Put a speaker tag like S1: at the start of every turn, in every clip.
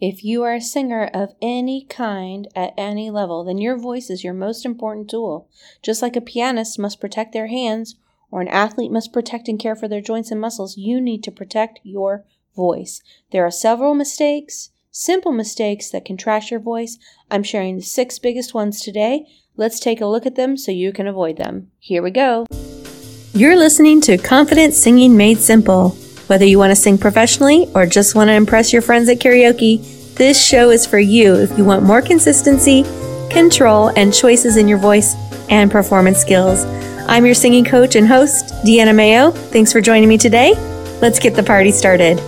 S1: If you are a singer of any kind at any level, then your voice is your most important tool. Just like a pianist must protect their hands or an athlete must protect and care for their joints and muscles, you need to protect your voice. There are several mistakes, simple mistakes that can trash your voice. I'm sharing the six biggest ones today. Let's take a look at them so you can avoid them. Here we go. You're listening to Confident Singing Made Simple. Whether you want to sing professionally or just want to impress your friends at karaoke, this show is for you if you want more consistency, control, and choices in your voice and performance skills. I'm your singing coach and host, Deanna Mayo. Thanks for joining me today. Let's get the party started.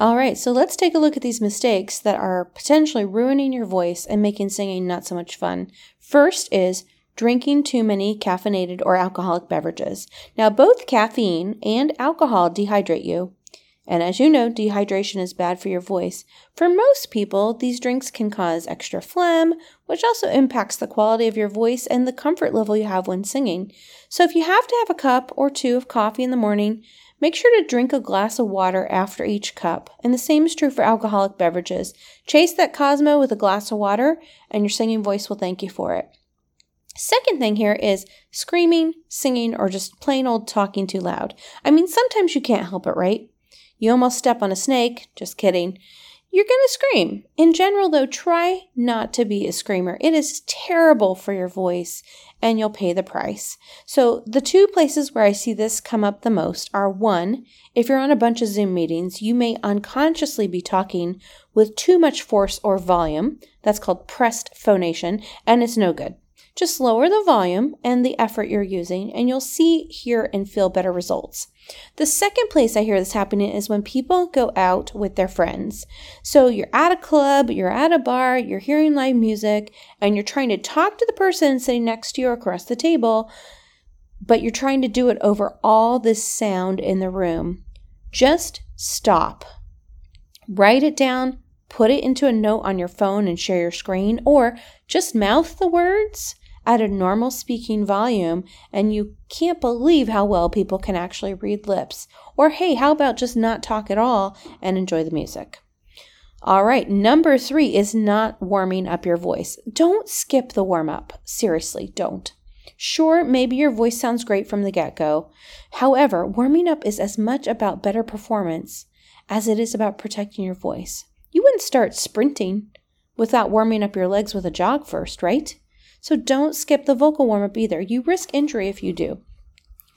S1: All right, so let's take a look at these mistakes that are potentially ruining your voice and making singing not so much fun. First is drinking too many caffeinated or alcoholic beverages. Now, both caffeine and alcohol dehydrate you. And as you know, dehydration is bad for your voice. For most people, these drinks can cause extra phlegm, which also impacts the quality of your voice and the comfort level you have when singing. So if you have to have a cup or two of coffee in the morning, make sure to drink a glass of water after each cup. And the same is true for alcoholic beverages. Chase that Cosmo with a glass of water, and your singing voice will thank you for it. Second thing here is screaming, singing, or just plain old talking too loud. I mean, sometimes you can't help it, right? You almost step on a snake. Just kidding. You're going to scream. In general, though, try not to be a screamer. It is terrible for your voice and you'll pay the price. So, the two places where I see this come up the most are one, if you're on a bunch of Zoom meetings, you may unconsciously be talking with too much force or volume. That's called pressed phonation, and it's no good. Just lower the volume and the effort you're using, and you'll see, hear, and feel better results. The second place I hear this happening is when people go out with their friends. So you're at a club, you're at a bar, you're hearing live music, and you're trying to talk to the person sitting next to you or across the table, but you're trying to do it over all this sound in the room. Just stop. Write it down, put it into a note on your phone and share your screen, or just mouth the words at a normal speaking volume, and you can't believe how well people can actually read lips. Or hey, how about just not talk at all and enjoy the music? All right, number three is not warming up your voice. Don't skip the warm up. Seriously, don't. Sure, maybe your voice sounds great from the get go. However, warming up is as much about better performance as it is about protecting your voice. You wouldn't start sprinting without warming up your legs with a jog first, right? So don't skip the vocal warm up either. You risk injury if you do.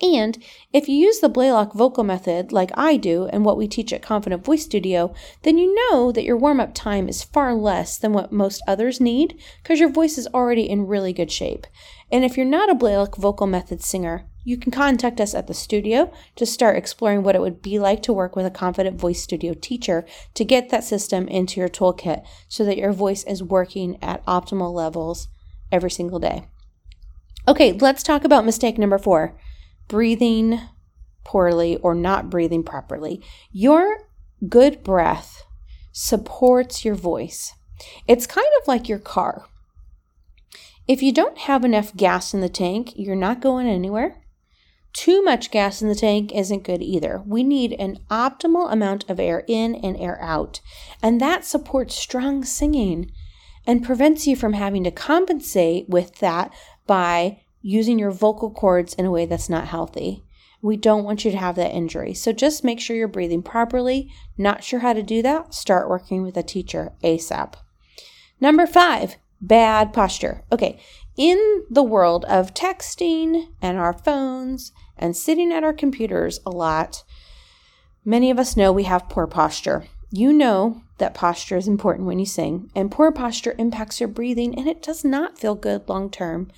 S1: And if you use the Blaylock vocal method like I do and what we teach at Confident Voice Studio, then you know that your warm up time is far less than what most others need because your voice is already in really good shape. And if you're not a Blaylock vocal method singer, you can contact us at the studio to start exploring what it would be like to work with a Confident Voice Studio teacher to get that system into your toolkit so that your voice is working at optimal levels every single day. Okay, let's talk about mistake number four breathing poorly or not breathing properly. Your good breath supports your voice. It's kind of like your car. If you don't have enough gas in the tank, you're not going anywhere. Too much gas in the tank isn't good either. We need an optimal amount of air in and air out, and that supports strong singing and prevents you from having to compensate with that by using your vocal cords in a way that's not healthy. We don't want you to have that injury. So just make sure you're breathing properly. Not sure how to do that? Start working with a teacher ASAP. Number five, bad posture. Okay, in the world of texting and our phones and sitting at our computers a lot, many of us know we have poor posture. You know that posture is important when you sing, and poor posture impacts your breathing, and it does not feel good long term.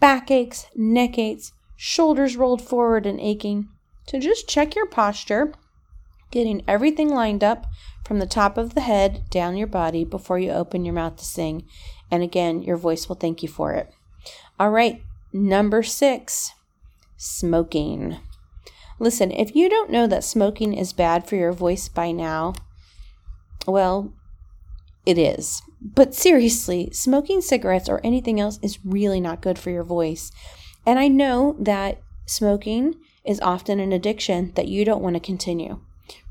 S1: Back aches, neck aches, shoulders rolled forward and aching. So just check your posture, getting everything lined up from the top of the head down your body before you open your mouth to sing. And again, your voice will thank you for it. All right, number six smoking. Listen, if you don't know that smoking is bad for your voice by now, well, it is. But seriously, smoking cigarettes or anything else is really not good for your voice. And I know that smoking is often an addiction that you don't want to continue.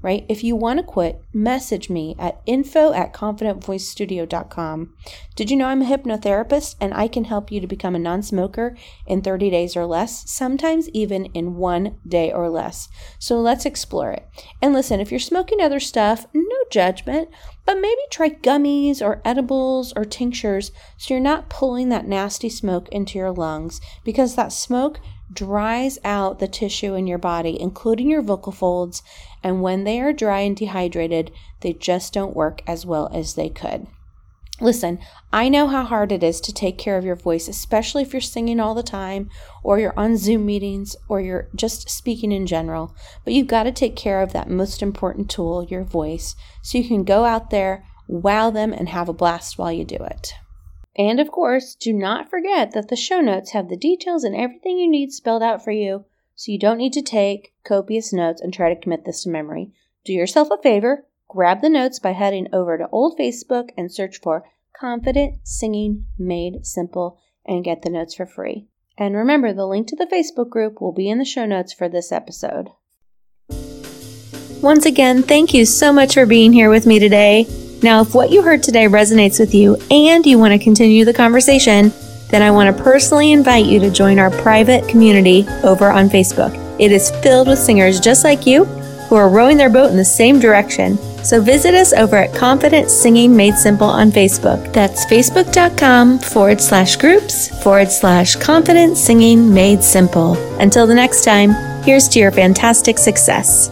S1: Right? If you want to quit, message me at info at confidentvoicestudio.com. Did you know I'm a hypnotherapist and I can help you to become a non smoker in 30 days or less, sometimes even in one day or less? So let's explore it. And listen, if you're smoking other stuff, no judgment, but maybe try gummies or edibles or tinctures so you're not pulling that nasty smoke into your lungs because that smoke dries out the tissue in your body, including your vocal folds, and when they are dry and dehydrated, they just don't work as well as they could. Listen, I know how hard it is to take care of your voice, especially if you're singing all the time, or you're on Zoom meetings, or you're just speaking in general. But you've got to take care of that most important tool, your voice, so you can go out there, wow them, and have a blast while you do it. And of course, do not forget that the show notes have the details and everything you need spelled out for you, so you don't need to take copious notes and try to commit this to memory. Do yourself a favor, grab the notes by heading over to Old Facebook and search for Confident Singing Made Simple and get the notes for free. And remember, the link to the Facebook group will be in the show notes for this episode. Once again, thank you so much for being here with me today. Now, if what you heard today resonates with you and you want to continue the conversation, then I want to personally invite you to join our private community over on Facebook. It is filled with singers just like you who are rowing their boat in the same direction. So visit us over at Confident Singing Made Simple on Facebook. That's facebook.com forward slash groups forward slash confident singing made simple. Until the next time, here's to your fantastic success.